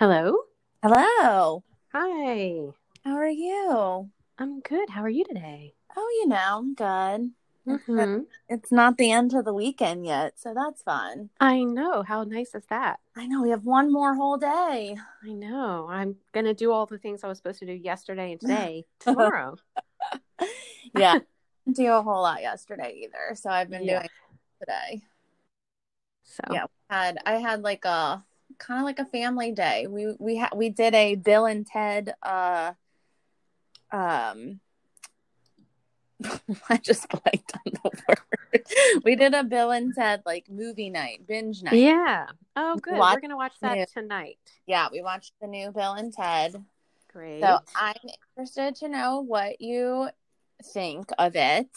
Hello. Hello. Hi. How are you? I'm good. How are you today? Oh, you know, I'm good. Mm-hmm. It's not the end of the weekend yet, so that's fun. I know. How nice is that? I know we have one more whole day. I know. I'm gonna do all the things I was supposed to do yesterday and today tomorrow. Yeah, do a whole lot yesterday either, so I've been Yeah. doing it today. So Yeah, we had I had like a kind of like a family day. We we had we did a Bill and Ted uh um I just blanked on the word. We did a Bill and Ted like movie night, binge night. yeah. Oh, good. Watch- We're gonna watch that Yeah. tonight. Yeah, we watched the new Bill and Ted. Great. So I'm interested to know what you think of it.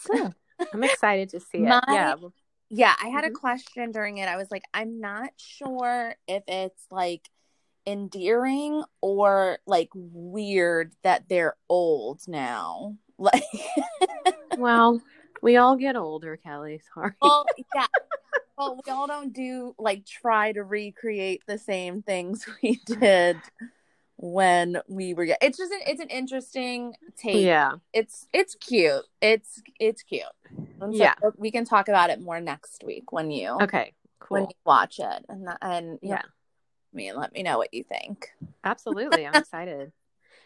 I'm excited to see it. My- Yeah. Yeah, I had a Mhm. question during it. I was like, I'm not sure if it's like endearing or like weird that they're old now. Like, Well, we all get older, Kelly. Sorry. well, yeah. Well, we all don't do like try to recreate the same things we did when we were. It's just an, it's an interesting take. yeah. It's it's cute. It's it's cute. And so Yeah. we can talk about it more next week when you Okay. cool. when you watch it and that, and Yeah. know, mean, let me know what you think. Absolutely. I'm excited.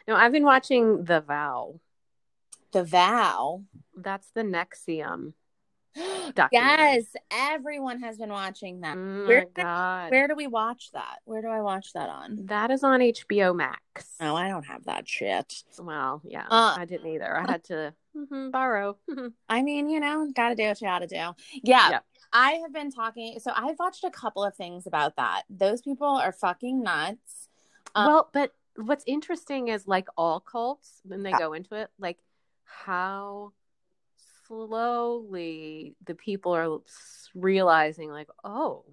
No, I've been watching The Vow. The Vow. That's the NXIVM. yes, everyone has been watching that. Oh Where- god. Where do we watch that? Where do I watch that on? That is on HBO Max. Oh, I don't have that shit. Well, yeah, Uh. I didn't either. I had to mhm, borrow. I mean, you know, gotta do what you gotta do. Yeah. I have been talking so I've watched a couple of things about that. Those people are fucking nuts. Um, well, but what's interesting is like all cults when they Yeah. go into it, like how slowly the people are realizing, like, oh,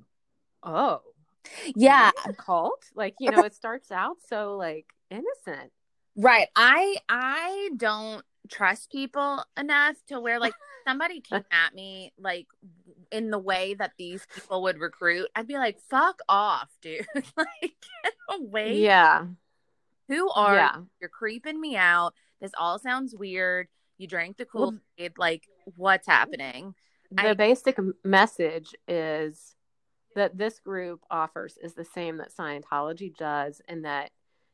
oh, Yeah. a cult. Like you know, it starts out so like innocent. Right. I I don't trust people enough to where like somebody came at me like in the way that these people would recruit, I'd be like, fuck off, dude. like get away. Yeah, Who are yeah. you? You're creeping me out. This all sounds weird. You drank the Kool-Aid. Like, what's happening? the I- basic message is that this group offers is the same that Scientology does, and that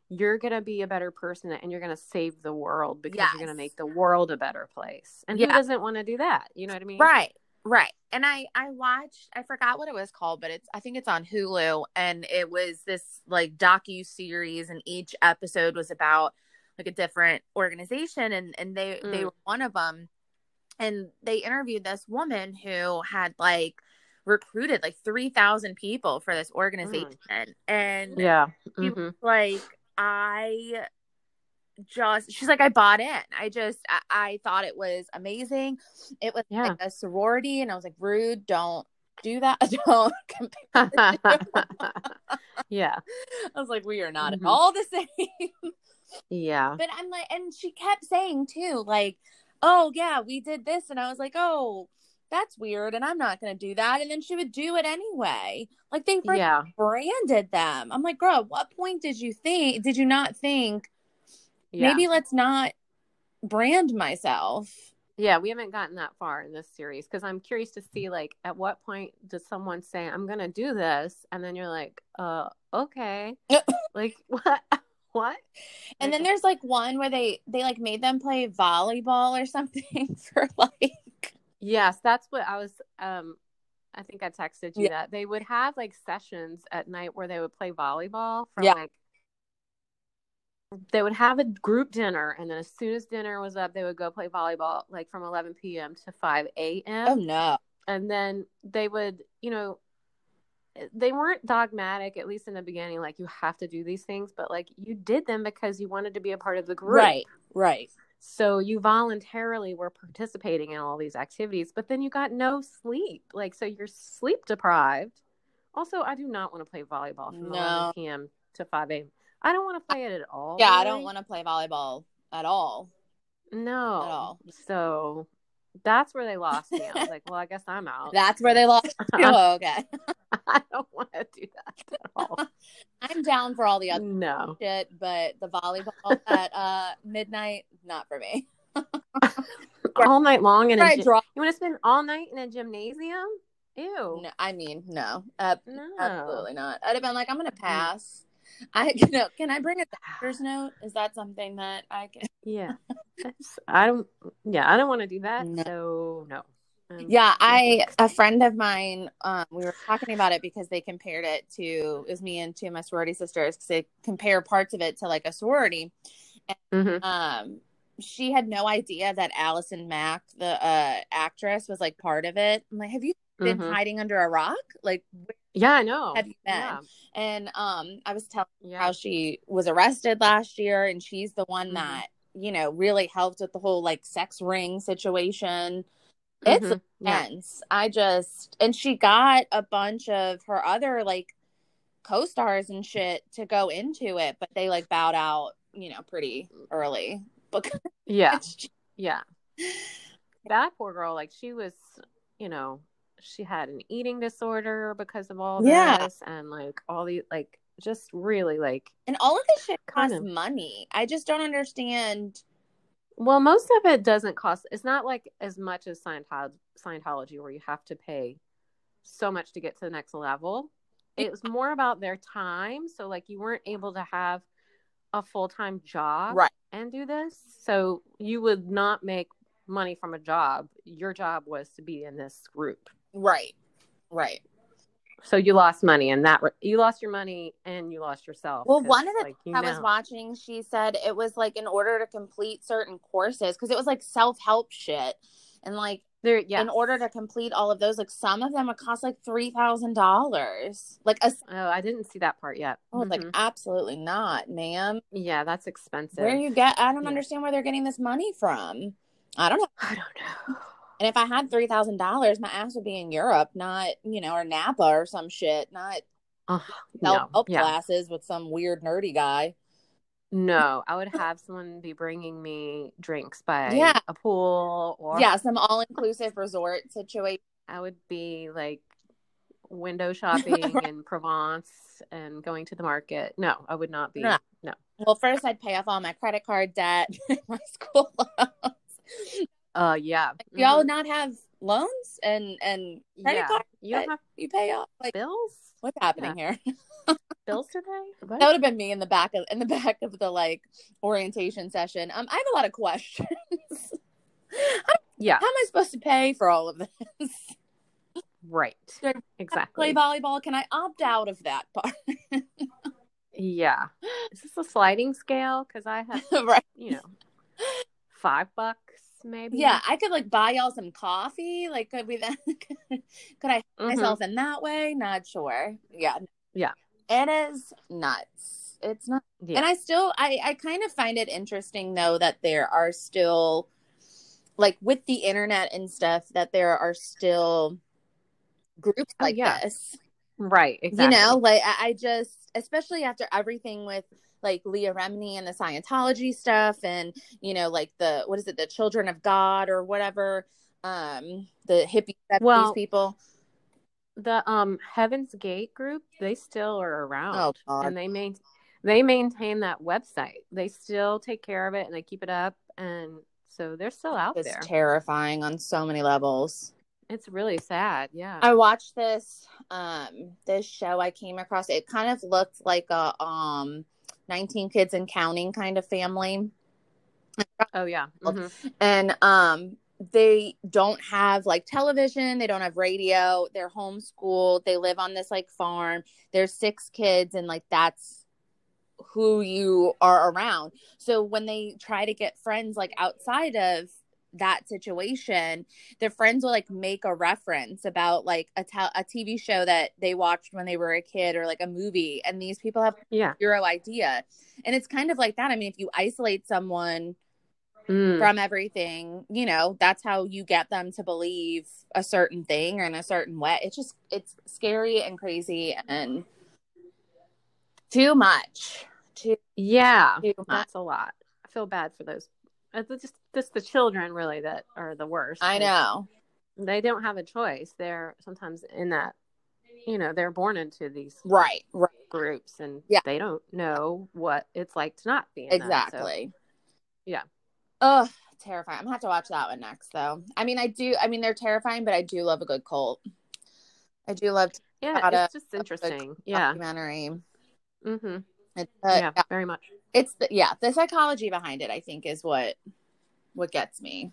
you're going to be a better person and you're going to save the world because you're going to make the world a better place. And Yeah. who doesn't want to do that? You know what I mean? Right. Right. And I I watched I forgot what it was called, but it's I think it's on Hulu and it was this like docu series and each episode was about like a different organization and and they they Mm. were one of them and they interviewed this woman who had like recruited like 3000 people for this organization and Yeah. she hmm was like I just she's like I bought in. I just I, I thought it was amazing. It was Yeah. like a sorority and I was like rude, don't do that. Don't compare. yeah. I was like we are not Mhm. at all the same. Yeah. but I'm like and she kept saying too like, "Oh yeah, we did this." And I was like, "Oh, that's weird and I'm not going to do that." And then she would do it anyway. Like they Yeah. branded them. I'm like, "Girl, at what point did you think did you not think Yeah. maybe let's not brand myself. Yeah, we haven't gotten that far in this series because I'm curious to see like at what point does someone say I'm gonna do this, and then you're like, uh, okay, like what, what? And then there's like one where they they like made them play volleyball or something for like yes, that's what I was. Um, I think I texted you Yeah. that they would have like sessions at night where they would play volleyball for Yeah. like. They would have a group dinner, and then as soon as dinner was up, they would go play volleyball, like from 11 p.m. to 5 a.m. oh no. and then they would you know Eh, they weren't dogmatic at least in the beginning like you have to do these things but like you did them because you wanted to be a part of the group Right. Right. so you voluntarily were participating in all these activities but then you got no sleep like so you're sleep deprived also i do not want to play volleyball from No. 11 p.m to 5 a.m i don't want to play it at all Yeah, I don't want to play volleyball at all. no at all. so That's where they lost me. I was like, well, I guess I'm out. That's where they lost you. Oh, okay. I don't want to do that at all. I'm down for all the other No. shit, but the volleyball at uh midnight, not for me. All night long in a gy- draw- You want to spend all night in a gymnasium? Ew. No, I mean, no, uh, No. absolutely not. I'd have been like, I'm gonna pass. I you know, can I bring a doctor's note? Is that something that I can? Yeah. I don't. Yeah, I don't want to do that. No. So no. Um, Yeah, I a friend of mine. Um, we were talking about it because they compared it to it was me and two of my sorority sisters. they compare parts of it to like a sorority. Mhm. Um, she had no idea that Allison Mack, the uh actress, was like part of it. I'm like, have you been Mhm. hiding under a rock? Like, Yeah, I know. have you been? Yeah. And um, I was telling Yeah. how she was arrested last year, and she's the one Mhm. that you know really helped with the whole like sex ring situation. It's Mhm. Yeah. intense. I just and she got a bunch of her other like co-stars and shit to go into it, but they like bowed out, you know, pretty early. Because Yeah. Yeah. That poor girl, like she was, you know, she had an eating disorder because of all Yeah. this and like all the like just really like and all of this shit costs of. money. I just don't understand. well most of it doesn't cost it's not like as much as Scientology Scientology where you have to pay so much to get to the next level. It was more about their time. So like you weren't able to have a full time job Right. and do this. So you would not make money from a job. Your job was to be in this group. Right. Right. So you lost money and that you lost your money and you lost yourself. Well, one of the like, I was watching, she said it was like in order to complete certain courses because it was like self help shit, and like there yeah. in order to complete all of those, like some of them would cost like three thousand dollars. Like a, Oh, I didn't see that part yet. I was like, mm-hmm. absolutely not, ma'am. yeah, that's expensive. Where you get? I don't Yeah. understand where they're getting this money from. I don't know. I don't know. And if I had three thousand dollars, my ass would be in Europe, not you know, or Napa or some shit, not self no. help Yeah. classes with some weird nerdy guy. No, I would have someone be bringing me drinks by Yeah. a pool or Yeah, some all inclusive resort situation. I would be like window shopping in Provence and going to the market. No, I would not be. No. No. Well, first I'd pay off all my credit card debt, my school loans. Uh yeah. Do y'all Mhm. not have loans and and credit yeah. card You have you pay off? Like bills? what's happening here? Bills today? What? That would have been me in the back of in the back of the like orientation session. Um, I have a lot of questions. yeah, How am I supposed to pay for all of this? right. Should Exactly. Play volleyball? Can I opt out of that part? Yeah. Is this a sliding scale? Because I have, right. you know, five bucks maybe. Yeah, I could like buy y'all some coffee. Like, could we then? could I help Mhm. myself in that way? Not sure. Yeah. Yeah. It is nuts. It's not. Yeah. And I still, I, I kind of find it interesting though that there are still, like with the internet and stuff, that there are still groups Oh, like yeah. this. right. Exactly. You know, like I, I just, especially after everything with like Leah Remini and the Scientology stuff, and you know, like the what is it, the Children of God or whatever, um, the hippie 70s Well, people. the um Heaven's Gate group, they still are around. Oh and they main they maintain that website. They still take care of it and they keep it up and so they're still out it's there. terrifying on so many levels. it's really sad. Yeah. I watched this um this show I came across. It kind of looked like a um 19 kids and counting kind of family. oh yeah. Mhm. and um they don't have like television they don't have radio they're homeschooled they live on this like farm there's six kids and like that's who you are around so when they try to get friends like outside of that situation their friends will like make a reference about like a, te- a tv show that they watched when they were a kid or like a movie and these people have Yeah. zero idea and it's kind of like that i mean if you isolate someone Mm. from everything you know that's how you get them to believe a certain thing or in a certain way it's just it's scary and crazy and too much too Yeah. too much That's a lot. I feel bad for those It's just just the children really that are the worst. I know. They don't have a choice. They're sometimes in that you know, they're born into these Right. Right. groups and Yeah. they don't know what it's like to not be in that. So, Exactly. yeah. Ugh, terrifying. I'm gonna have to watch that one next though. I mean I do I mean they're terrifying, but I do love a good cult. I do love yeah, it's just interesting. Yeah. documentary. Mm-hmm. It's uh, yeah, yeah. very much. It's the yeah, the psychology behind it I think is what what gets me.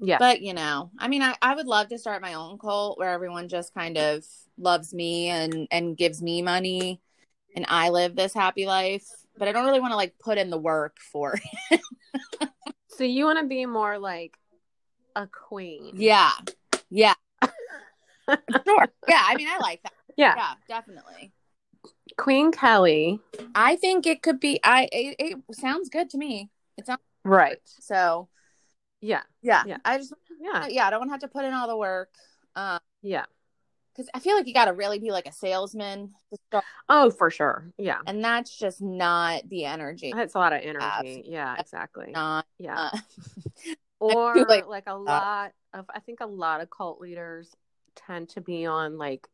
Yeah. But you know, I mean, I, I would love to start my own cult where everyone just kind of loves me and and gives me money, and I live this happy life. But I don't really want to like put in the work for. It. so you want to be more like a queen. Yeah, yeah, sure. Yeah, I mean, I like that. Yeah. Yeah, definitely. Queen Kelly. I think it could be. I it, it sounds good to me. It sounds Right. so. Yeah. Yeah, Yeah. I just Yeah. yeah, I don't want to have to put in all the work. Um, Yeah. because I feel like you got to really be like a salesman to start. Oh, for sure. Yeah. and that's just not the energy That's a lot of energy. Yeah, exactly. not Yeah. uh, Or late. like a lot of I think a lot of cult leaders tend to be on like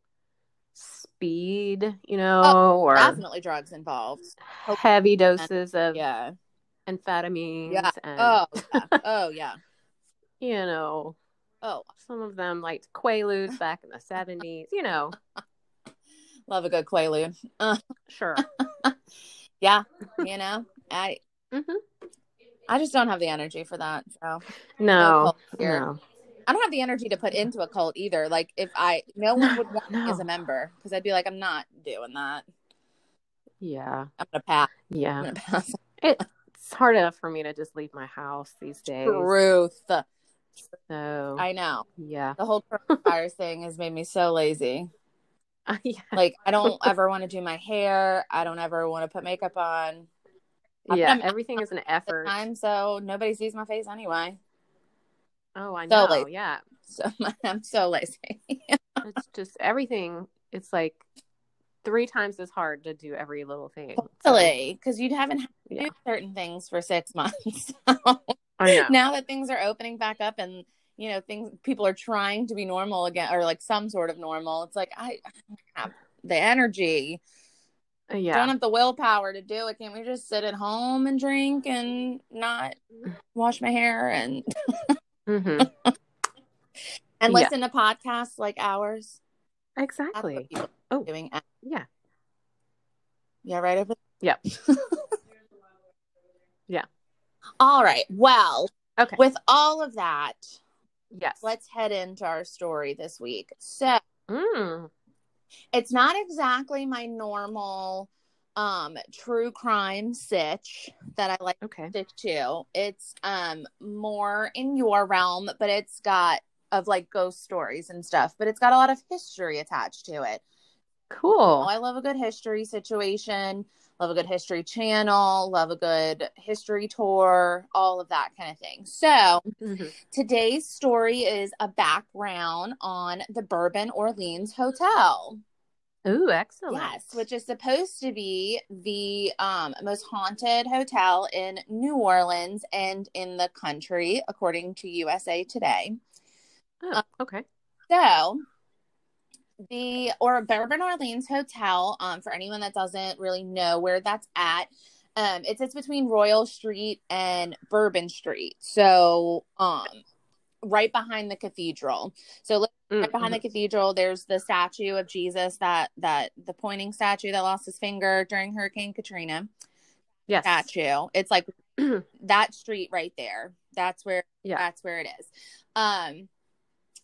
speed, you know, or definitely drugs involved heavy doses of yeah amphetamines Yeah. and oh yeah oh yeah you know, oh some of them liked Quaaludes back in the 70s, you know. love a good quaalude uh, Sure. yeah you know i hmm i just don't have the energy for that so No. No. I don't have the energy to put into a cult either like if i no one would want me as a member because i'd be like i'm not doing that Yeah. i'm gonna pass i'm Yeah. gonna pass It's hard enough for me to just leave my house these days. truth So, i know yeah. the whole coronavirus thing has made me so lazy yeah. Like I don't ever want to do my hair. I don't ever want to put makeup on. I've Yeah. Everything is an effort. time, so nobody sees my face anyway. Oh, I So know. lazy. Yeah. So I'm so lazy. It's just everything. It's like three times as hard to do every little thing. So, Really, because you haven't had to Yeah. do certain things for six months. Know. now that things are opening back up and you know things people are trying to be normal again or like some sort of normal, it's like I, I have the energy. Uh, yeah. Don't have the willpower to do it. Can't we just sit at home and drink and not mm. wash my hair and hmm and Yeah. listen to podcasts like ours? Exactly. Oh. doing. Yeah. Yeah, right over. Yep. Yeah. All right. Well, Okay. with all of that, Yes. let's head into our story this week. So Mm. it's not exactly my normal um true crime sitch that I like Okay. to stick to. It's um more in your realm, but it's got of like ghost stories and stuff, but it's got a lot of history attached to it. Oh, Cool. I love a good history situation, love a good history channel, love a good history tour, all of that kind of thing. So, Mhm. today's story is a background on the Bourbon Orleans Hotel. Ooh, excellent. Yes, which is supposed to be the um, most haunted hotel in New Orleans and in the country, according to USA Today. Oh, okay. So, the or Bourbon Orleans Hotel, um, for anyone that doesn't really know where that's at, um, it sits between Royal Street and Bourbon Street. So, um, right behind the cathedral. So, right behind the cathedral, there's the statue of Jesus that that the pointing statue that lost his finger during Hurricane Katrina Yes. statue. It's like that street right there. That's where Yeah. that's where it is. Um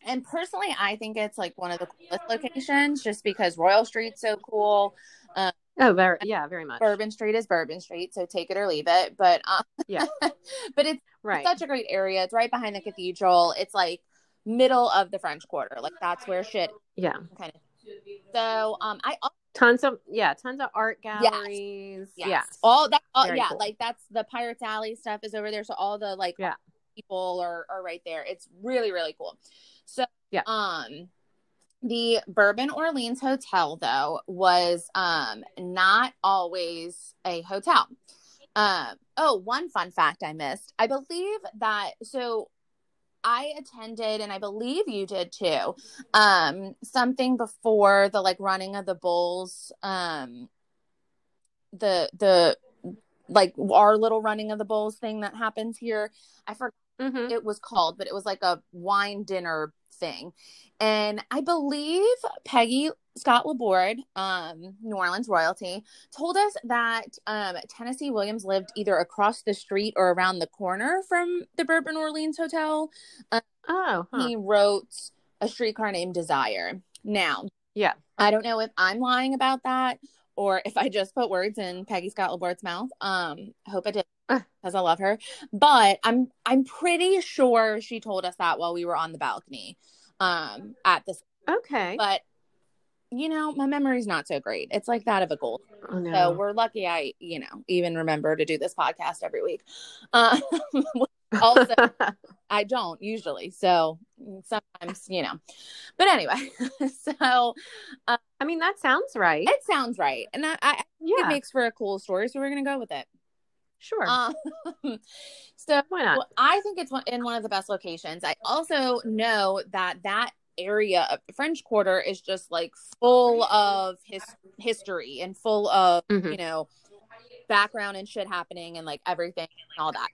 and personally I think it's like one of the coolest locations just because Royal Street's so cool. Oh, very. Yeah, very much. Bourbon Street is Bourbon Street, so take it or leave it. But um, Yeah. but it's Right. such a great area. It's right behind the cathedral. It's like middle of the French Quarter. Like that's where shit yeah. kind of. So um I Tons of yeah, tons of art galleries. Yes. Yeah. All that, all, yeah, cool. like that's the Pirates Alley stuff is over there. So all the like Yeah. people are, are right there. It's really, really cool. So, Yeah. um, the Bourbon Orleans Hotel though was um not always a hotel. Um, oh, one fun fact I missed. I believe that so I attended and I believe you did too. Um, something before the like running of the bulls. Um, the the like our little running of the bulls thing that happens here. I forgot Mhm. it was called, but it was like a wine dinner thing. And I believe Peggy Scott Laborde, um, New Orleans royalty, told us that um, Tennessee Williams lived either across the street or around the corner from the Bourbon Orleans Hotel. Oh, huh. He wrote a streetcar named Desire. Now, yeah. I don't know if I'm lying about that or if I just put words in Peggy Scott Laborde's mouth. Um, I hope I did. Because I love her. But I'm I'm pretty sure she told us that while we were on the balcony um at this Okay. but you know, my memory's not so great. It's like that of a gold. oh, no. So we're lucky I, you know, even remember to do this podcast every week. Um, also, I don't usually. So sometimes, you know. But anyway, so I mean, that sounds right. it sounds right. And I, I yeah. it makes for a cool story. So we're going to go with it. Sure. Um, so Why not? well, I think it's in one of the best locations. I also know that that area of the French Quarter is just like full of his history and full of Mhm. you know background and shit happening and like everything and all that.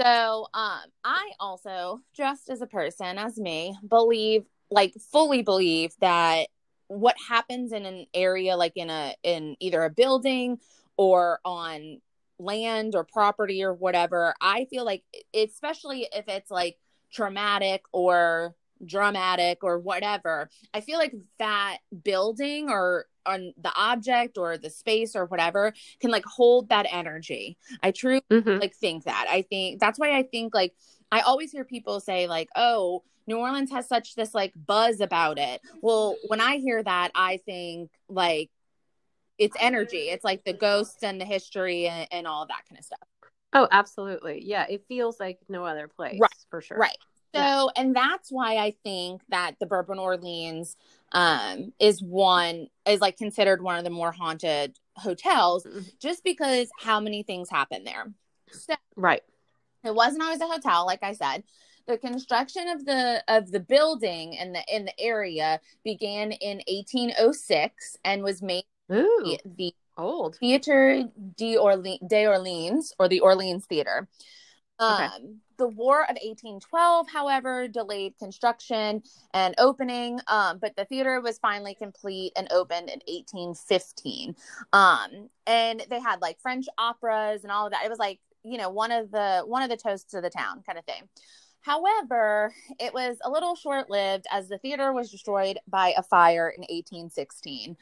So, um, I also, just as a person, as me, believe like fully believe that what happens in an area like in a in either a building or on land or property or whatever, I feel like especially if it's like traumatic or dramatic or whatever, I feel like that building or on the object or the space or whatever can like hold that energy. I truly Mhm. like think that. I think that's why I think like I always hear people say like, "Oh, New Orleans has such this like buzz about it." Well, when I hear that, I think like it's energy. It's like the ghosts and the history and, and all that kind of stuff. Oh, absolutely. Yeah. It feels like no other place Right. for sure. Right. So, Yeah. and that's why I think that the Bourbon Orleans um is one is like considered one of the more haunted hotels Mhm. just because how many things happen there. So, Right. it wasn't always a hotel like i said the construction of the of the building in the in the area began in 1806 and was made Ooh, the old. theater de orleans, de orleans or the orleans theater. Um Okay. the war of 1812 however delayed construction and opening um but the theater was finally complete and opened in 1815 um and they had like french operas and all of that. It was like you know one of the one of the toasts of the town kind of thing however it was a little short-lived as the theater was destroyed by a fire in 1816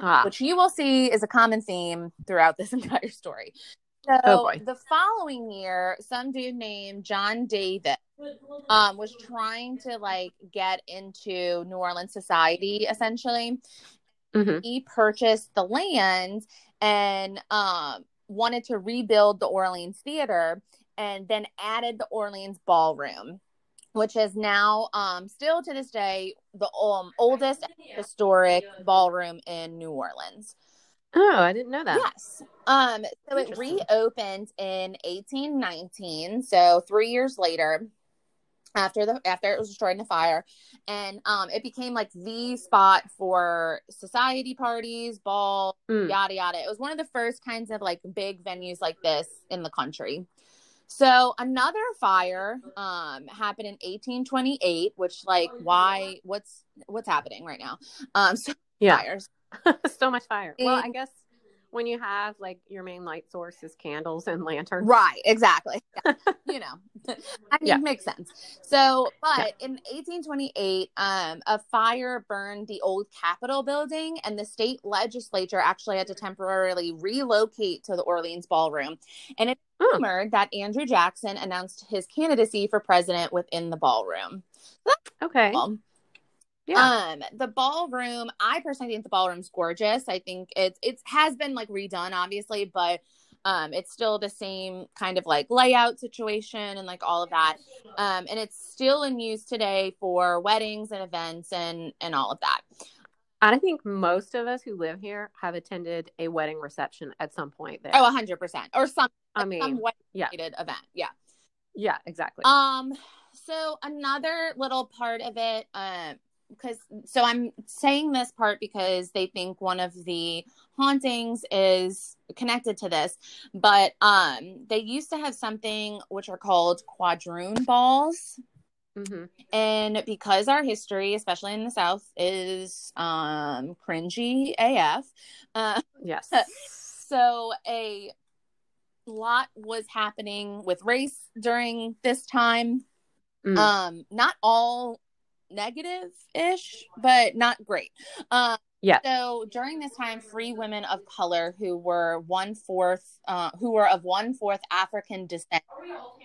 Ah, which you will see is a common theme throughout this entire story. So Oh, the following year, some dude named John Davis um, was trying to like get into New Orleans society essentially. mhm. He purchased the land and um, wanted to rebuild the Orleans Theater and then added the Orleans Ballroom, which is now um, still to this day the um, oldest historic ballroom in New Orleans. Oh, I didn't know that. Yes. Um, so it reopened in 1819, so three years later, after the after it was destroyed in a fire, and um, it became like the spot for society parties, balls, Mm. yada yada. It was one of the first kinds of like big venues like this in the country. So another fire um happened in 1828, which like why what's what's happening right now? Um so Yeah. fires. so much fire. Well, I guess when you have like your main light source is candles and lanterns. Right, exactly. Yeah. you know, I mean, Yeah. makes sense. So, but in 1828, um, a fire burned the old Capitol building, and the state legislature actually had to temporarily relocate to the Orleans Ballroom. And it's Oh. rumored that Andrew Jackson announced his candidacy for president within the ballroom. Okay. Well, Yeah. Um, the ballroom, I personally think the ballroom's gorgeous. I think it's it's has been like redone, obviously, but um, it's still the same kind of like layout situation and like all of that. Um, and it's still in use today for weddings and events and and all of that. I think most of us who live here have attended a wedding reception at some point there. Oh, 100%. or some I Like some mean, yeah. related event. Yeah. yeah, exactly. Um, so another little part of it, um, because so I'm saying this part because they think one of the hauntings is connected to this, but um, they used to have something which are called quadroon balls, hmm and because our history, especially in the South, is um cringy AF, uh, Yes. so a lot was happening with race during this time Mm. um not all negative ish but not great um Yeah. so during this time free women of color who were one fourth uh who were of one fourth african descent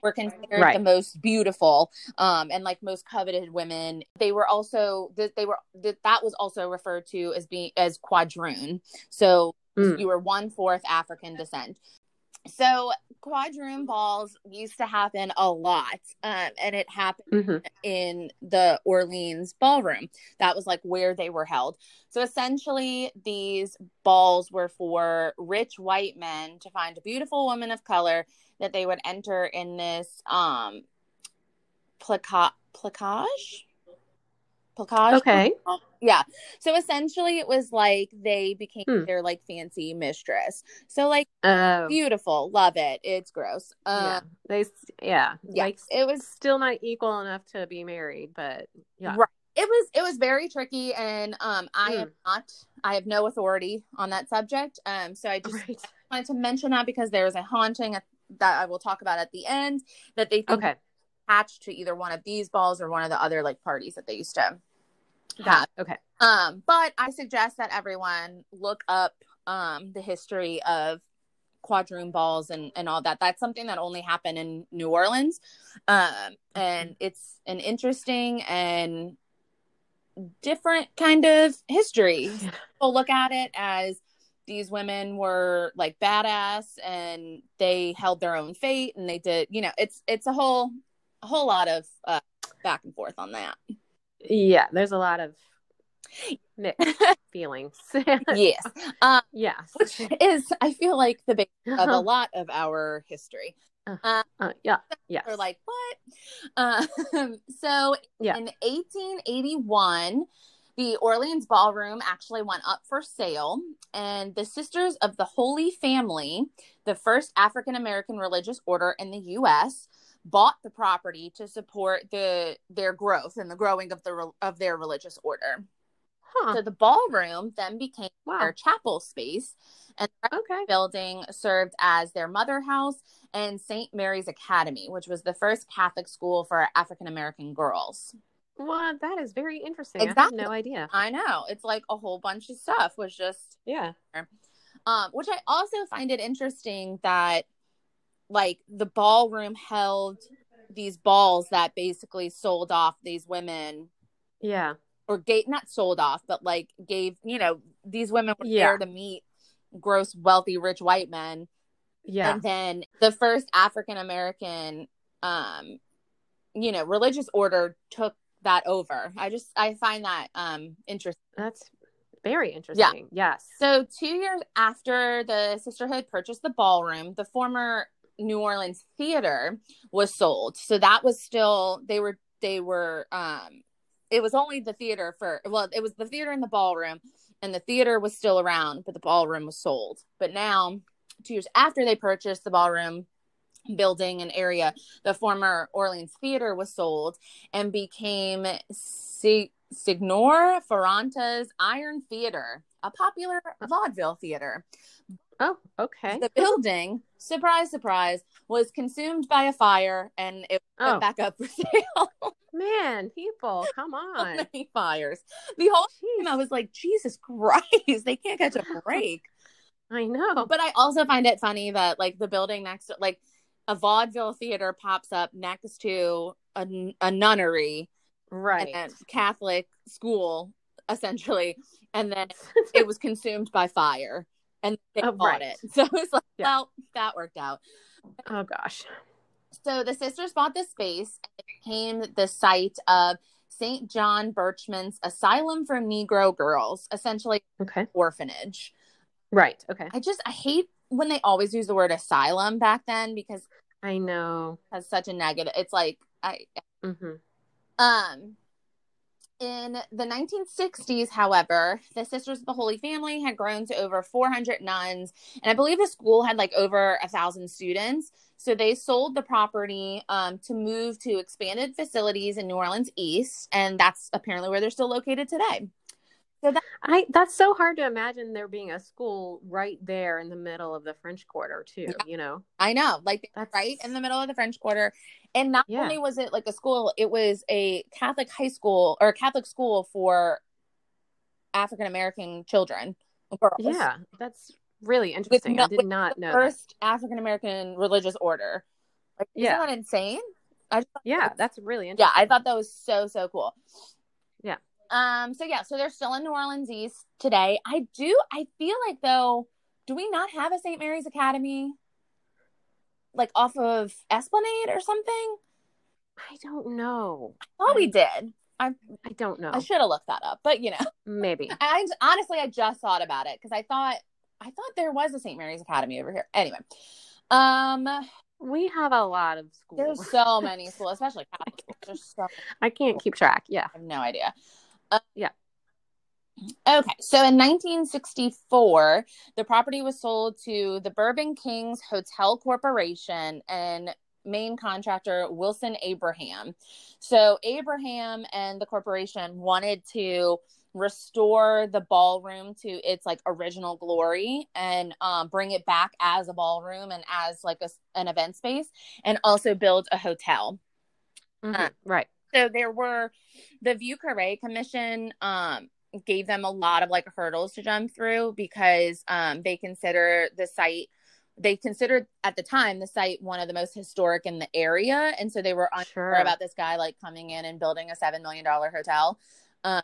were considered Right. the most beautiful um and like most coveted women they were also that they were that that was also referred to as being as quadroon so Mm. you were one fourth African descent. So quadroon balls used to happen a lot, um, and it happened Mhm. in the Orleans ballroom. That was like where they were held. So essentially, these balls were for rich white men to find a beautiful woman of color that they would enter in this um placa- placage. Placage. Okay. Yeah. So essentially, it was like they became Hmm. their like fancy mistress. So like Oh, beautiful, love it. It's gross. yeah. Um, They, yeah. yeah, Like, it was still not equal enough to be married, but yeah. Right. it was it was very tricky, and um, I am Mm. not. I have no authority on that subject. Um, so I just Right. wanted to mention that because there is a haunting at, that I will talk about at the end that they think Okay. Attached to either one of these balls or one of the other like parties that they used to have. Okay. Um, but I suggest that everyone look up um the history of quadroon balls and and all that. That's something that only happened in New Orleans. Um, and it's an interesting and different kind of history. Yeah. People look at it as these women were like badass and they held their own fate and they did, you know, it's it's a whole a whole lot of uh back and forth on that. Yeah. There's a lot of mixed feelings. yes. Um yes. which is I feel like the base of a lot of our history. Uh, yeah. Yes. We're like, what? Um, so Yeah. in 1881, the Orleans Ballroom actually went up for sale, and the Sisters of the Holy Family, the first African American religious order in the U.S., bought the property to support the their growth and the growing of the of their religious order. huh. So the ballroom then became Wow. their chapel space, and the Okay. building served as their mother house and St. Mary's Academy, which was the first Catholic school for African American girls. Well, that is very interesting. I Exactly. had no idea. I know it's like a whole bunch of stuff was just, Yeah. um, which I also find it interesting that like the ballroom held these balls that basically sold off these women Yeah. or gave not sold off, but like gave you know these women were Yeah. there to meet gross, wealthy, rich white men Yeah. and then the first african american um you know religious order took that over i just i find that um interesting That's very interesting. Yeah. Yes. so two years after the sisterhood purchased the ballroom the former new orleans theater was sold. So that was still they were they were um it was only the theater for well it was the theater and the ballroom and the theater was still around but the ballroom was sold. But now two years after they purchased the ballroom building and area the former orleans theater was sold and became Si- signor Faranta's iron theater a popular vaudeville theater Oh, okay. the building surprise surprise was consumed by a fire and it went Oh, back up for sale man, people, come so on. many fires the whole time i was like jesus christ they can't catch a break I know. but I also find it funny that like the building next to like a vaudeville theater pops up next to a, a nunnery Right. and Catholic school essentially, and then it was consumed by fire and they Oh, bought right. it. So it's like, Yeah. well, that worked out. oh gosh. So the sisters bought the space and it became the site of St. John Berchmans Asylum for Negro Girls, essentially Okay. orphanage. Right. Okay. I just I hate when they always use the word asylum back then because I know. has such a negative. It's like I hmm um in the 1960s, however, the Sisters of the Holy Family had grown to over 400 nuns, and I believe the school had like over a thousand students. So they sold the property um, to move to expanded facilities in New Orleans East, and that's apparently where they're still located today. I that's so hard to imagine there being a school right there in the middle of the French Quarter too. Yeah. You know, I know, like that's right in the middle of the French Quarter. And not Yeah. only was it like a school, it was a Catholic high school or a Catholic school for African American children. Girls. Yeah, that's really interesting. I did not know. first African American religious order. Like, Yeah. isn't that insane? I just, Yeah, that's really interesting. yeah. I thought that was so so cool. Yeah. Um. So yeah, so they're still in New Orleans East today. I do. I feel like though, do we not have a St. Mary's Academy? Like off of Esplanade or something? I don't know. Oh, we did. I I don't know. I should have looked that up, but you know, Maybe. I honestly I just thought about it because I thought I thought there was a St. Mary's Academy over here. Anyway, um, We have a lot of schools. there's so many schools, especially Catholic schools. So I can't keep track. Yeah. I have no idea. Uh, Yeah. Okay, so in 1964, the property was sold to the Bourbon Kings Hotel Corporation and main contractor Wilson Abraham. So Abraham and the corporation wanted to restore the ballroom to its like original glory and um, bring it back as a ballroom and as like a, an event space and also build a hotel Mhm. Uh, right. So there were the Vieux Carré Commission um gave them a lot of like hurdles to jump through because um they consider the site they considered at the time the site one of the most historic in the area. And so they were unsure about this guy like coming in and building a seven million dollar hotel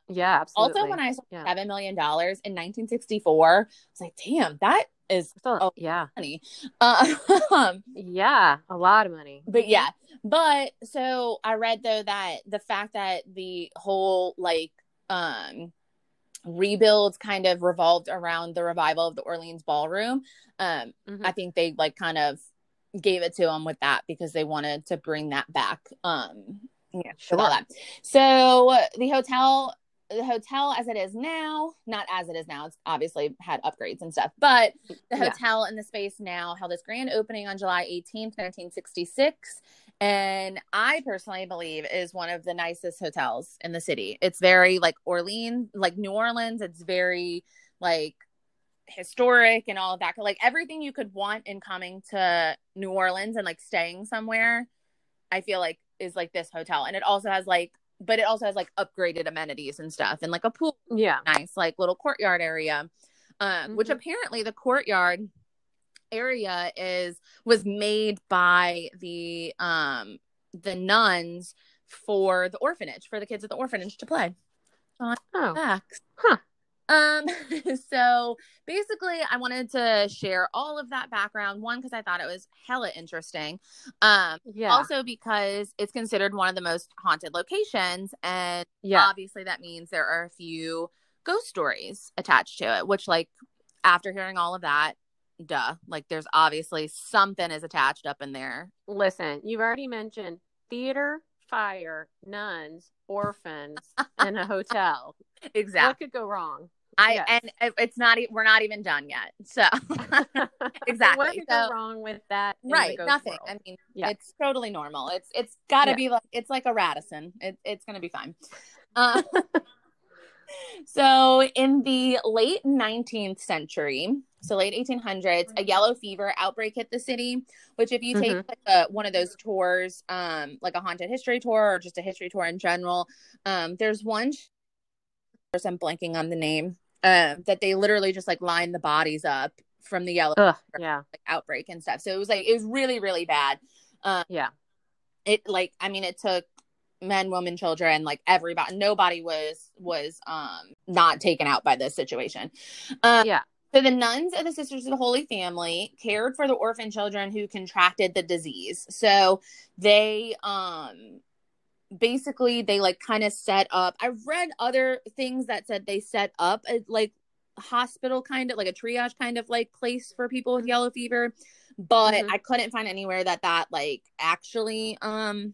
Yeah, absolutely. also when i saw Yeah. seven million dollars in 1964 i was like damn that is Oh. yeah. money um Yeah, a lot of money. but yeah but so i read though that the fact that the whole like um rebuilds kind of revolved around the revival of the orleans ballroom um Mhm. i think they like kind of gave it to them with that because they wanted to bring that back um yeah Sure. all that so the hotel the hotel as it is now not as it is now it's obviously had upgrades and stuff but the Yeah. hotel in the space now held its grand opening on July 18th, 1966. And I personally believe is one of the nicest hotels in the city. It's very like Orleans, like New Orleans. It's very like historic and all of that. Like everything you could want in coming to New Orleans and like staying somewhere, I feel like is like this hotel. And it also has like, but it also has like upgraded amenities and stuff and like a pool Yeah. nice like little courtyard area um which Mhm. apparently the courtyard area is was made by the um the nuns for the orphanage for the kids at the orphanage to play Oh, facts Huh. Um so basically i wanted to share all of that background one because i thought it was hella interesting um yeah. also because it's considered one of the most haunted locations and yeah. obviously that means there are a few ghost stories attached to it which like after hearing all of that duh like there's obviously something is attached up in there Listen, you've already mentioned theater, fire, nuns, orphans, and a hotel. Exactly. What could go wrong? I yes. and it's not we're not even done yet so Exactly. What So- go wrong with that? right nothing world? i mean Yeah. it's totally normal it's it's gotta Yeah. be like it's like a radisson it, it's gonna be fine uh, so in the late 19th century so late 1800s a yellow fever outbreak hit the city which if you take Mhm. like a, one of those tours um like a haunted history tour or just a history tour in general um there's one sh- i'm blanking on the name uh, that they literally just like line the bodies up from the yellow Ugh, yeah. like, outbreak and stuff. So it was like it was really really bad. Um, Yeah. it like I mean it took men, women, children, like everybody. Nobody was was um not taken out by this situation. Um, Yeah. So the nuns of the Sisters of the Holy Family cared for the orphan children who contracted the disease. So they um basically they like kind of set up. I read other things that said they set up a, like hospital kind of like a triage kind of like place for people with yellow fever, but Mhm. I couldn't find anywhere that that like actually um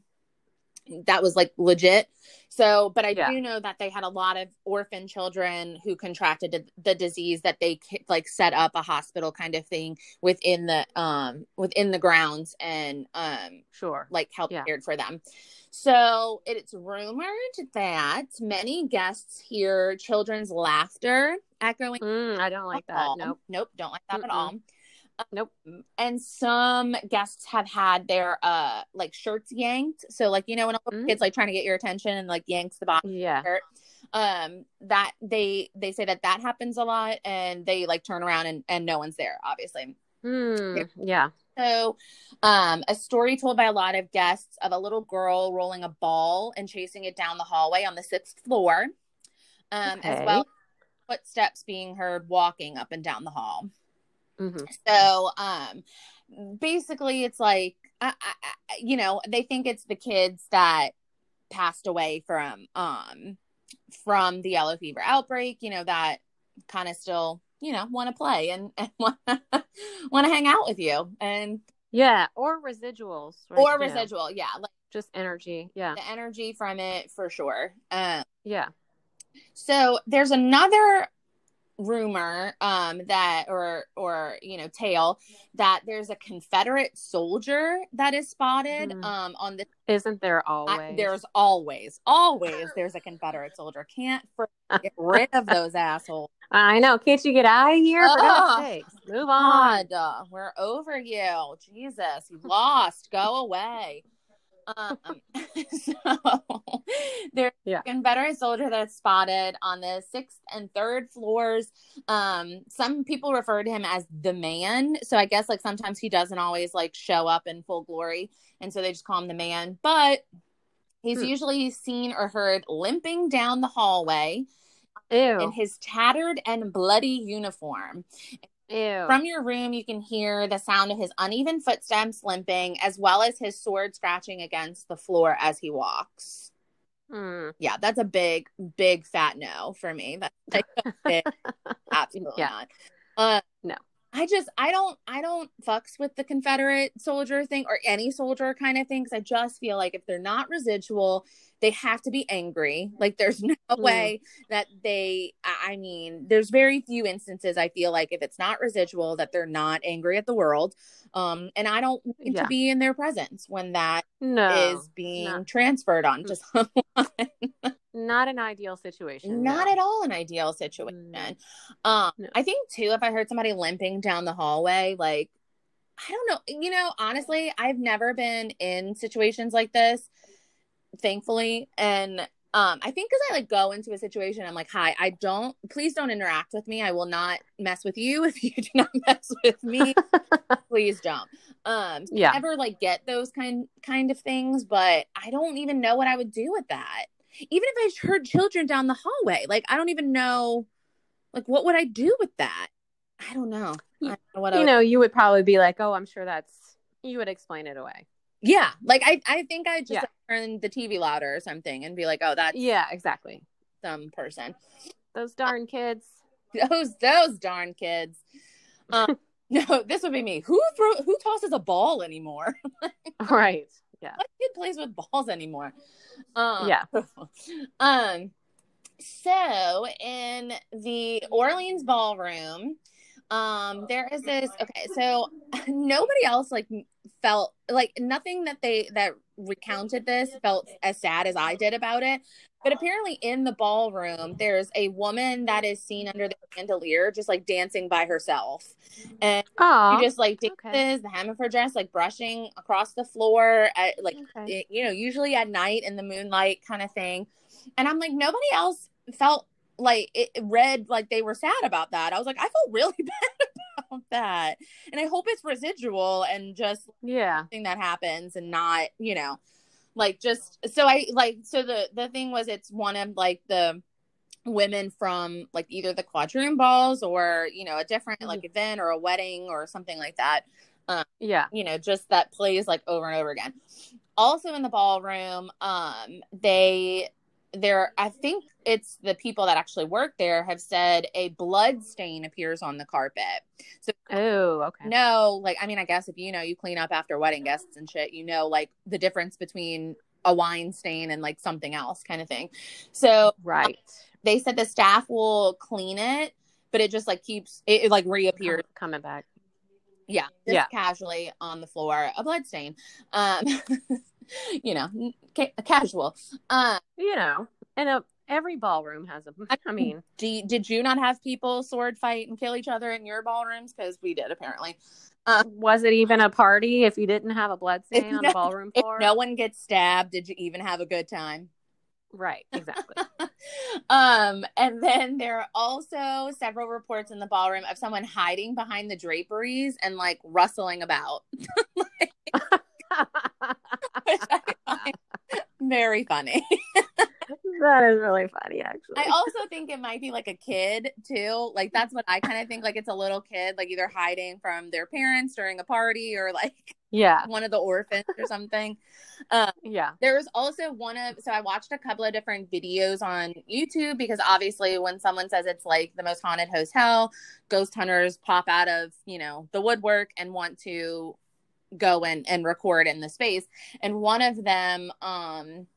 that was like legit. So, but I Yeah. do know that they had a lot of orphan children who contracted the- disease that they like set up a hospital kind of thing within the um within the grounds and um Sure. like help Yeah. cared for them. So it's rumored that many guests hear children's laughter echoing. Mm, I don't like that. all. Nope. nope, don't like that at Mm-mm. all. Nope. And some guests have had their uh like shirts yanked. So like you know when a Mm. kid's like trying to get your attention and like yanks the bottom Yeah. shirt um that they they say that that happens a lot and they like turn around and and no one's there obviously Mm, yeah. So um a story told by a lot of guests of a little girl rolling a ball and chasing it down the hallway on the sixth floor um as well as footsteps being heard walking up and down the hall. Hmm so um basically it's like I, I- you know they think it's the kids that passed away from um from the yellow fever outbreak you know that kind of still you know want to play and, and want to hang out with you and Yeah. Or residuals. right, or you residual yeah like just energy. Yeah. the energy from it for sure um Yeah. So there's another rumor um that or or you know tale that there's a confederate soldier that is spotted Mhm. um on the Isn't there I- always? there's always always there's a confederate soldier can't get rid of those assholes I know. Can't you get out of here? For Ugh. God's sakes. Move on. God, uh, we're over you jesus you lost go away um so there's Yeah. a confederate soldier that's spotted on the sixth and third floors um some people refer to him as the man so i guess like sometimes he doesn't always like show up in full glory and so they just call him the man but he's Hmm. usually seen or heard limping down the hallway Ew. in his tattered and bloody uniform Ew. from your room, you can hear the sound of his uneven footsteps limping, as well as his sword scratching against the floor as he walks. Mm. Yeah, that's a big, big fat no for me. That's like big, absolutely Yeah. not. Uh. I just, I don't, I don't fucks with the Confederate soldier thing or any soldier kind of thing because I just feel like if they're not residual, they have to be angry. Like there's no Mm. way that they, I mean, there's very few instances I feel like if it's not residual that they're not angry at the world. Um, and I don't need Yeah. to be in their presence when that No. is being no. transferred on to someone. Not an ideal situation. Not no. at all an ideal situation. Um, No. I think too, if I heard somebody limping down the hallway, like I don't know, you know, honestly, I've never been in situations like this, thankfully, and um, I think because I like go into a situation, I'm like, hi, I don't, please don't interact with me. I will not mess with you if you do not mess with me. please don't. Um, so Yeah. never like get those kind kind of things, but I don't even know what I would do with that. Even if I heard children down the hallway, like I don't even know, like what would I do with that? I don't know. I don't know what I You would- know, you would probably be like, "Oh, I'm sure that's." You would explain it away. yeah, like I, I think I just Yeah. like, turn the TV louder or something and be like, oh, that's Yeah, exactly. some person. Those darn kids. Those those darn kids. Um, no, this would be me. Who throw who tosses a ball anymore? Right. Yeah. what kid plays with balls anymore? Um, Yeah. um. So in the Orleans ballroom, um, there is this. Okay, so nobody else like felt like nothing that they that recounted this felt as sad as I did about it. But apparently, in the ballroom, there's a woman that is seen under the chandelier, just like dancing by herself, and Oh. she just like dances okay. the hem of her dress, like brushing across the floor, at, like Okay. it- you know, usually at night in the moonlight kind of thing. And I'm like, nobody else felt like it it read like they were sad about that. I was like, I felt really bad about that. And I hope it's residual and just Yeah. something that happens and not, you know, like just so I like so the the thing was it's one of like the women from like either the quadroon balls or you know a different Mhm. like event or a wedding or something like that um, Yeah. you know just that plays like over and over again also in the ballroom um they there I think it's the people that actually work there have said a blood stain appears on the carpet. So Oh, okay. no, like I mean, I guess if you know you clean up after wedding guests and shit, you know like the difference between a wine stain and like something else kind of thing. So Right. they said the staff will clean it, but it just like keeps it, it like reappears. Coming back. Yeah, just Yeah. casually on the floor, a blood stain. Um, you know, ca- casual. Um, You know, and uh, every ballroom has a. I mean, you, did you not have people sword fight and kill each other in your ballrooms? Because we did apparently. was it even a party if you didn't have a blood If stain on no- the ballroom If floor? no one gets stabbed, did you even have a good time? Right. Exactly. um, and then there are also several reports in the ballroom of someone hiding behind the draperies and like rustling about. Which I find very funny. that is really funny, actually. I also think it might be like a kid too. Like that's what I kind of think. Like it's a little kid, like either hiding from their parents during a party or like yeah. one of the orphans or something. Um, yeah. There was also one of so I watched a couple of different videos on YouTube because obviously when someone says it's like the most haunted hotel, ghost hunters pop out of, you know, the woodwork and want to go and and record in the space. And one of them um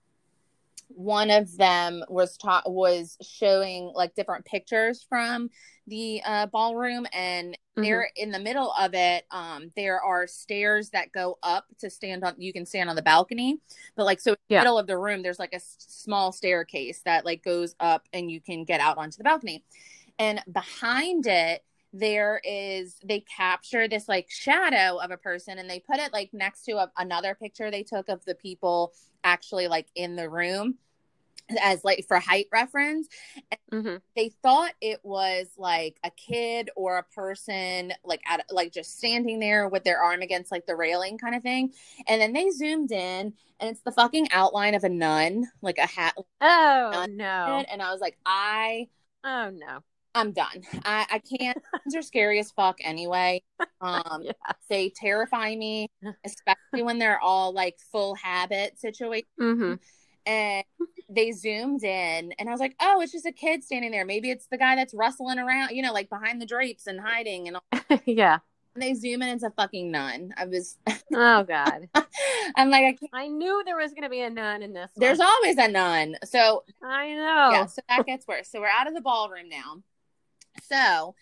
one of them was taught was showing like different pictures from the uh, ballroom and Mhm. there in the middle of it um there are stairs that go up to stand on you can stand on the balcony but like so in the Yeah. middle of the room there's like a s- small staircase that like goes up and you can get out onto the balcony and behind it there is they capture this like shadow of a person and they put it like next to a, another picture they took of the people actually like in the room as like for height reference hmm they thought it was like a kid or a person like at like just standing there with their arm against like the railing kind of thing and then they zoomed in and it's the fucking outline of a nun like a hat Oh no. and i was like i Oh no. I'm done i i can't are scary as fuck anyway um Yeah. they terrify me especially when they're all like full habit situation hmm and they zoomed in and i was like oh it's just a kid standing there maybe it's the guy that's rustling around you know like behind the drapes and hiding and, all. yeah. and they zoom in it's a fucking nun i was Oh God. i'm like I can't, I knew there was going to be a nun in this. there's one. always a nun so I know. yeah so that gets worse so we're out of the ballroom now so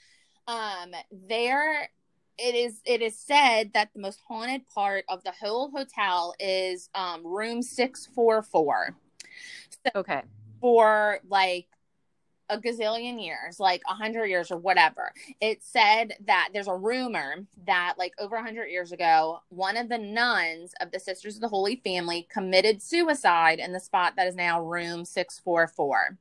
um there it is it is said that the most haunted part of the whole hotel is um room 644 Okay. for like a gazillion years, like a hundred years or whatever. It said that there's a rumor that like over a hundred years ago, one of the nuns of the Sisters of the Holy Family committed suicide in the spot that is now room 644.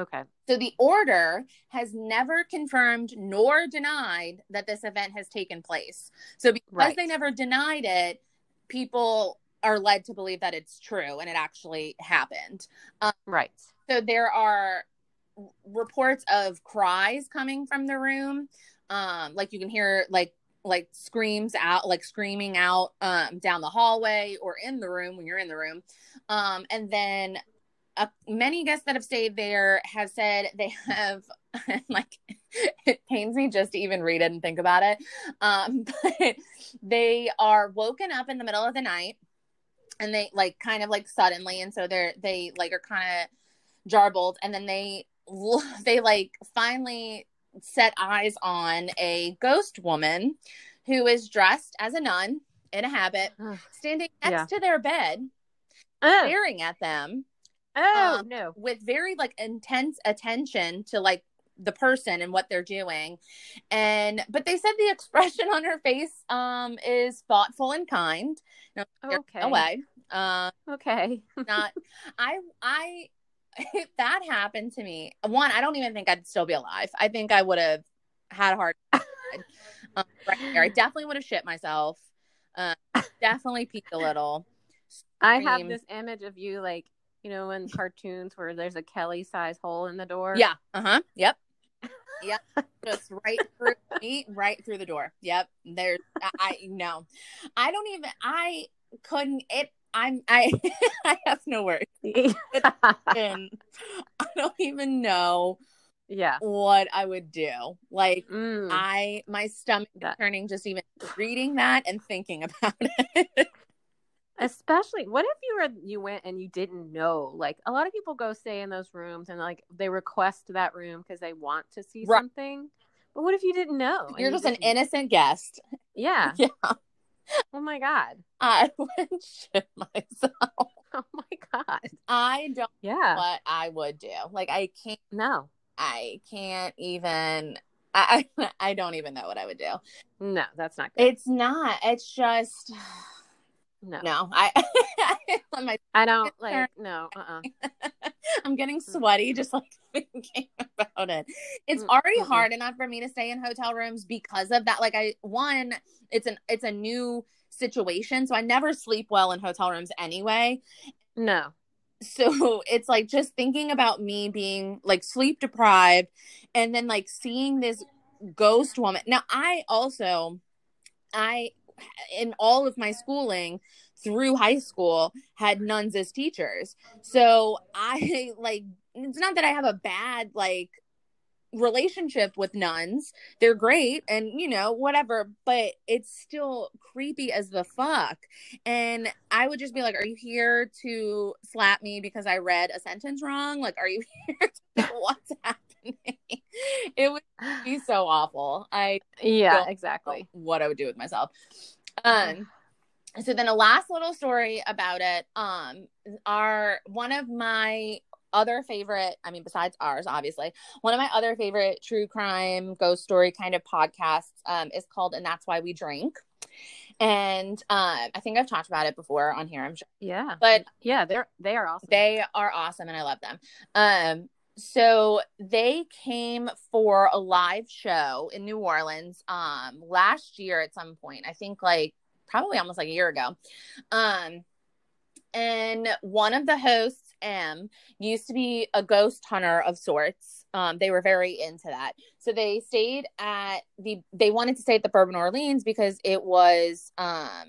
Okay. So the order has never confirmed nor denied that this event has taken place. So because Right. they never denied it, people are led to believe that it's true and it actually happened. Right. So there are reports of cries coming from the room. Um, like you can hear like like screams out, like screaming out um, down the hallway or in the room when you're in the room. Um, and then uh, many guests that have stayed there have said they have like it pains me just to even read it and think about it. Um, but they are woken up in the middle of the night and they like kind of like suddenly and so they're they like are kind of jarbled and then they they like finally set eyes on a ghost woman who is dressed as a nun in a habit standing next Yeah. to their bed staring at them oh Um, no. with very like intense attention to like the person and what they're doing and but they said the expression on her face um is thoughtful and kind no, Okay. away uh Okay. not i i if that happened to me one i don't even think i'd still be alive i think i would have had a heart attack. um, right i definitely would have shit myself uh, definitely peaked a little I have this image of you, like you know, in cartoons where there's a Kelly size hole in the door. yeah uh-huh yep yep just right through me right through the door yep there's i no i don't even i couldn't it I'm I I have no words. and I don't even know yeah. what I would do. Like Mm, I my stomach That- turning just even reading that and thinking about it. Especially what if you were you went and you didn't know like a lot of people go stay in those rooms and like they request that room because they want to see Right. something but what if you didn't know You're you just an innocent guest. yeah Yeah. oh my god I would shit myself. oh my god I don't know yeah what I would do. Like I can't no I can't even I I don't even know what I would do. no that's not good It's not. It's just no, no. I my i don't like no uh-uh I'm getting sweaty just like thinking about it. It's Mm, already mm-mm. hard enough for me to stay in hotel rooms because of that. Like I one, it's an it's a new situation, so I never sleep well in hotel rooms anyway. no So it's like just thinking about me being like sleep deprived and then like seeing this ghost woman. Now I also I in all of my schooling through high school had nuns as teachers. So I like it's not that I have a bad like relationship with nuns. They're great and you know whatever, but it's still creepy as the fuck. And I would just be like, "Are you here to slap me because I read a sentence wrong? Like, are you here? To, what's happening?" It would be so awful. I yeah exactly what I would do with myself. Um so then a last little story about it. Um our one of my other favorite, I mean besides ours obviously, one of my other favorite true crime ghost story kind of podcasts um is called And That's Why We Drink. And um I think I've talked about it before on here, I'm sure. yeah But yeah they're they are awesome they are awesome and I love them. Um so they came for a live show in New Orleans um last year at some point. I think like probably almost like a year ago. Um and one of the hosts Em used to be a ghost hunter of sorts. Um they were very into that. So they stayed at the they wanted to stay at the Bourbon Orleans because it was um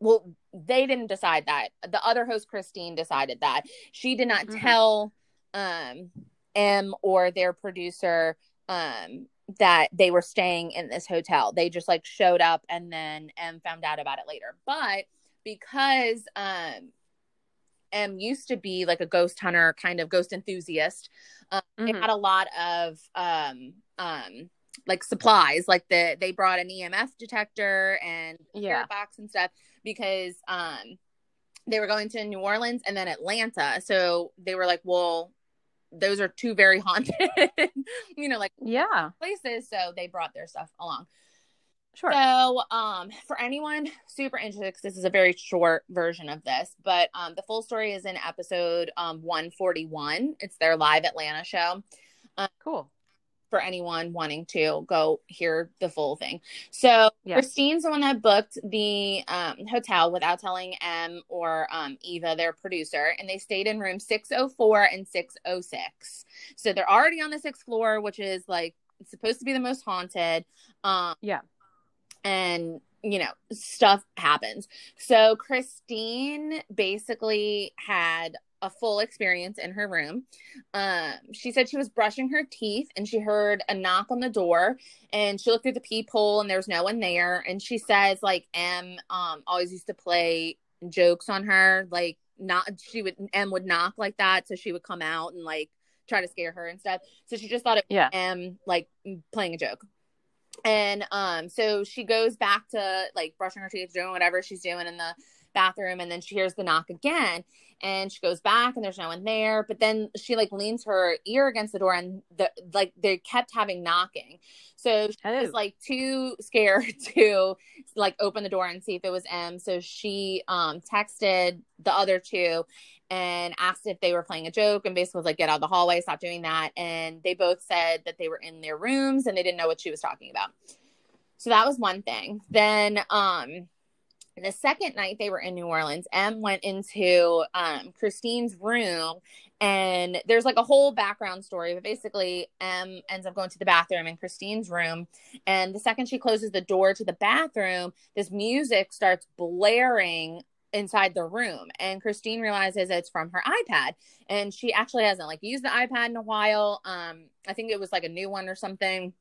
well they didn't decide that the other host christine decided that she did not Mhm. tell um Em or their producer um that they were staying in this hotel they just like showed up and then Em found out about it later but because um Em used to be like a ghost hunter kind of ghost enthusiast um, they Mhm. had a lot of um um like supplies like the they brought an emf detector and Yeah. box and stuff because um they were going to New Orleans and then Atlanta. So they were like, well, those are two very haunted, you know, like yeah places. So they brought their stuff along. sure So, um, for anyone super interested, 'cause this is a very short version of this, but um, the full story is in episode um 141. It's their live Atlanta show cool for anyone wanting to go hear the full thing. So Yeah. Christine's the one that booked the um, hotel without telling Em or um, Eva, their producer, and they stayed in room 604 and 606. So they're already on the sixth floor, which is like supposed to be the most haunted. Um, Yeah. and you know stuff happens. So Christine basically had a full experience in her room. Um, she said she was brushing her teeth and she heard a knock on the door and she looked through the peephole and there was no one there. And she says like Em um always used to play jokes on her, like not she would Em would knock like that, so she would come out and like try to scare her and stuff. So she just thought it Yeah. Em like playing a joke. And um, so she goes back to like brushing her teeth, doing whatever she's doing in the bathroom, and then she hears the knock again. And she goes back, and there's no one there. But then she like leans her ear against the door, and the like they kept having knocking. So she Oh. was like too scared to like open the door and see if it was Em. So she um texted the other two and asked if they were playing a joke and basically was like, get out of the hallway, stop doing that. And they both said that they were in their rooms and they didn't know what she was talking about. So that was one thing. Then um the second night they were in New Orleans, Em went into um Christine's room and there's like a whole background story, but basically Em ends up going to the bathroom in Christine's room. And the second she closes the door to the bathroom, this music starts blaring inside the room and christine realizes it's from her ipad and she actually hasn't like used the ipad in a while um i think it was like a new one or something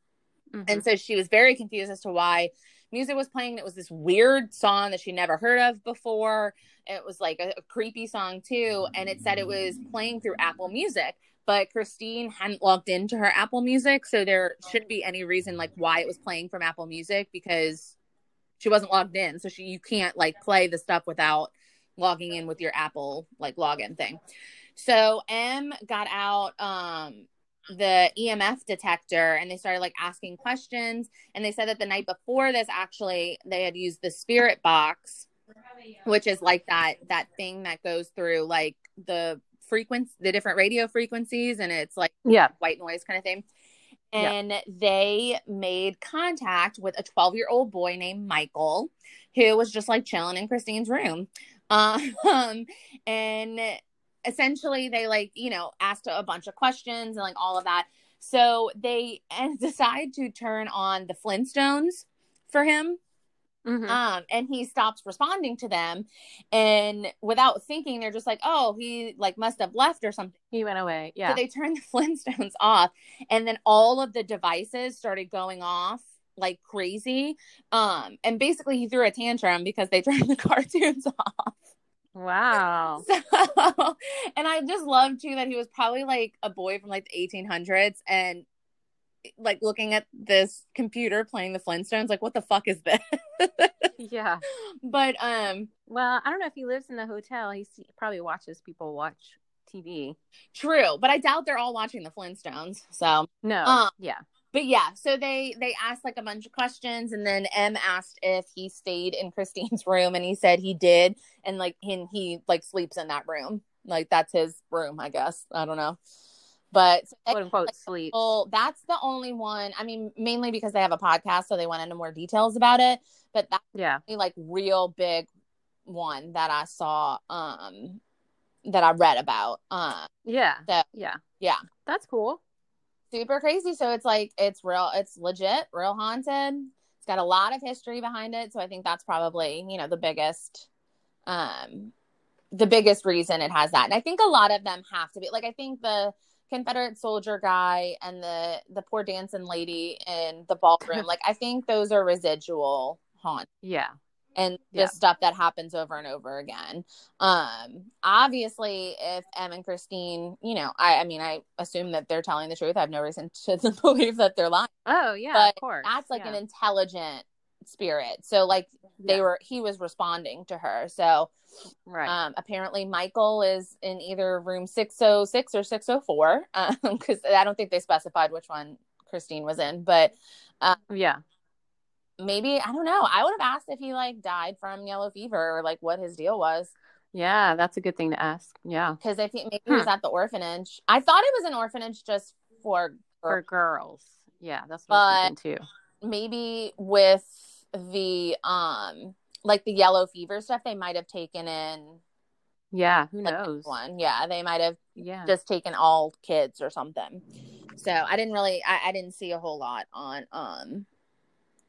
Mhm. and so she was very confused as to why music was playing it was this weird song that she never heard of before. It was like a, a creepy song too and it said it was playing through apple music but christine hadn't logged into her apple music so there shouldn't be any reason like why it was playing from apple music because she wasn't logged in. So she you can't like play the stuff without logging in with your apple like login thing. So Em got out um the emf detector and they started like asking questions and they said that the night before this actually they had used the spirit box which is like that that thing that goes through like the frequency the different radio frequencies and it's like Yeah. white noise kind of thing. Yeah. And they made contact with a 12 year old boy named Michael, who was just like chilling in Christine's room. Um, and essentially, they like, you know, asked a bunch of questions and like all of that. So they and decide to turn on the Flintstones for him Mhm. um and he stops responding to them and without thinking they're just like oh he like must have left or something he went away. Yeah. so they turned the flintstones off and then all of the devices started going off like crazy um and basically he threw a tantrum because they turned the cartoons off wow. so, and i just love too that he was probably like a boy from like the 1800s and like looking at this computer playing the flintstones like what the fuck is this Yeah. but um Well, I don't know if he lives in the hotel. He probably watches people watch TV. True, but I doubt they're all watching the Flintstones. So, No. Uh, yeah. But yeah, so they they asked like a bunch of questions, and then Em asked if he stayed in Christine's room, and he said he did, and like and he like sleeps in that room, like that's his room, I guess. I don't know, but Quote unquote like, sleep. well, that's the only one. I mean, mainly because they have a podcast, so they went into more details about it. But that's Yeah. the like real big one that I saw, um, that I read about. Um, Yeah. So- yeah. yeah. That's cool. Super crazy. So it's like it's real, it's legit, real haunted. It's got a lot of history behind it. So I think that's probably, you know, the biggest um the biggest reason it has that. And I think a lot of them have to be like I think the Confederate soldier guy and the the poor dancing lady in the ballroom, like I think those are residual haunt Yeah. And Yeah. just stuff that happens over and over again. Um, obviously, if Em and Christine, you know, I, I mean, I assume that they're telling the truth. I have no reason to believe that they're lying. Oh yeah. But of course. That's like yeah. an intelligent spirit. So, like, they Yeah. were, he was responding to her. So, right. um, apparently, Michael is in either room 606 or 604, because I don't think they specified which one Christine was in, but yeah. Maybe, I don't know. I would have asked if he like died from yellow fever or like what his deal was. Yeah. That's a good thing to ask. Yeah. because I think maybe he was at the orphanage. I thought it was an orphanage just for, For girls. Yeah. That's what I was too. maybe with the um like the yellow fever stuff. They might have taken in Yeah. Who like, knows? one. Yeah, they might have Yeah. just taken all kids or something. So I didn't really, I, I didn't see a whole lot on um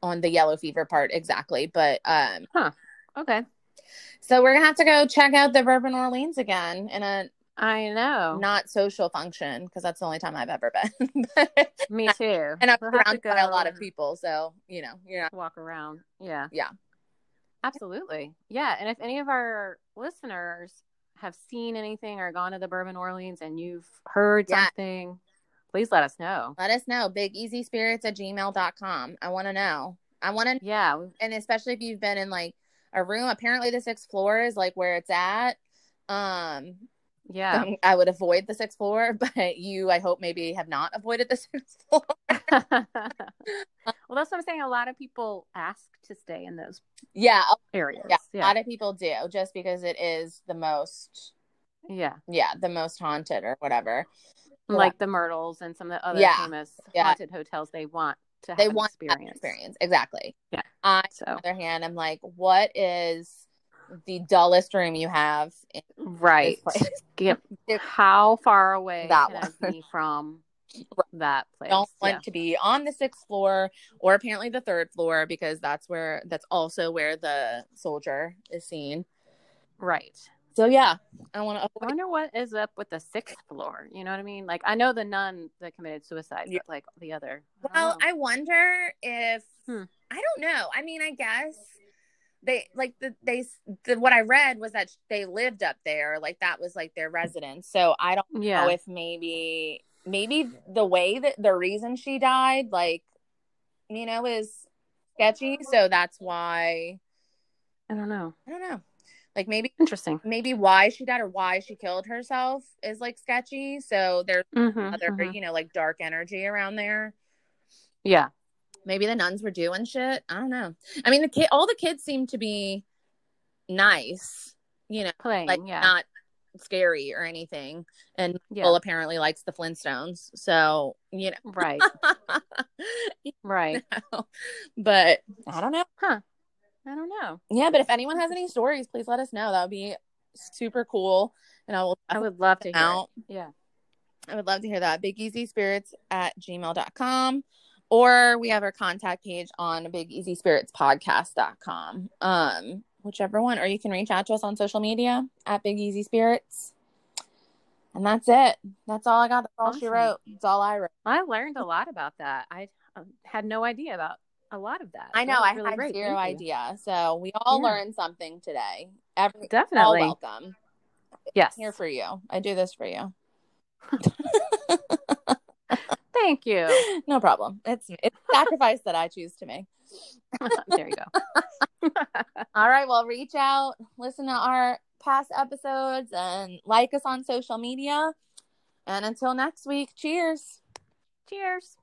on the yellow fever part exactly, but um okay. so we're gonna have to go check out the Bourbon Orleans again in a I know. not social function because that's the only time I've ever been. Me too. and I'm We'll surrounded by a lot of people, so you know, you're not. Walk around. Yeah. Yeah. Absolutely. Yeah. And if any of our listeners have seen anything or gone to the Bourbon Orleans and you've heard Yeah. something, please let us know. Let us know. BigEasySpirits at gmail.com. I want to know. I want to, Yeah. and especially if you've been in like a room. Apparently, the sixth floor is like where it's at. Um, Yeah. um, I would avoid the sixth floor, but you, I hope, maybe have not avoided the sixth floor. well, that's what I'm saying. A lot of people ask to stay in those yeah, areas. yeah, Yeah. A lot of people do just because it is the most, Yeah. yeah, the most haunted or whatever. Yeah. Like the Myrtles and some of the other Yeah. famous Yeah. haunted hotels they want to have They an want experience. experience. Exactly. Yeah. I, So, on the other hand, I'm like, what is the dullest room you have in right. Get, how far away That can one. be from that place? don't want Yeah. to be on the sixth floor or apparently the third floor because that's where that's also where the soldier is seen. Right. So yeah, I want to. I wonder what is up with the sixth floor. You know what I mean? Like I know the nun that committed suicide, Yeah. but like the other. I Well, know. I wonder if Hmm. I don't know. I mean, I guess they like the they the, what I read was that they lived up there, like that was like their residence. So I don't yeah. know if maybe maybe the way that the reason she died, like you know, is sketchy. So that's why I don't know. I don't know. Like maybe Interesting. maybe why she died or why she killed herself is like sketchy. So there's Mhm, other mhm. you know like dark energy around there. Yeah. maybe the nuns were doing shit. I don't know. I mean, the kid, all the kids seem to be nice, you know, Playing. like yeah. not scary or anything. And Yeah. Apparently likes the Flintstones, so you know. Right. Right. but I don't know. Huh. I don't know. Yeah, but if anyone has any stories, please let us know. That would be super cool, and I will. I would love to hear. out. It. Yeah. I would love to hear that. Big Easy Spirits at gmail.com. Or we have our contact page on Big Easy Spirits Podcast.com. Um, whichever one. Or you can reach out to us on social media at Big Easy Spirits. And that's it. That's all I got. That's all she wrote. That's all I wrote. I learned a lot about that. I had no idea about a lot of that. I know. That I really had great. zero Thank you. idea. So we all Yeah. learned something today. Every, Definitely. welcome. Yes. Here for you. I do this for you. Thank you. no problem. It's it's sacrifice that I choose to make. there you go. All right. Well, reach out, listen to our past episodes, and like us on social media. And until next week, cheers. Cheers.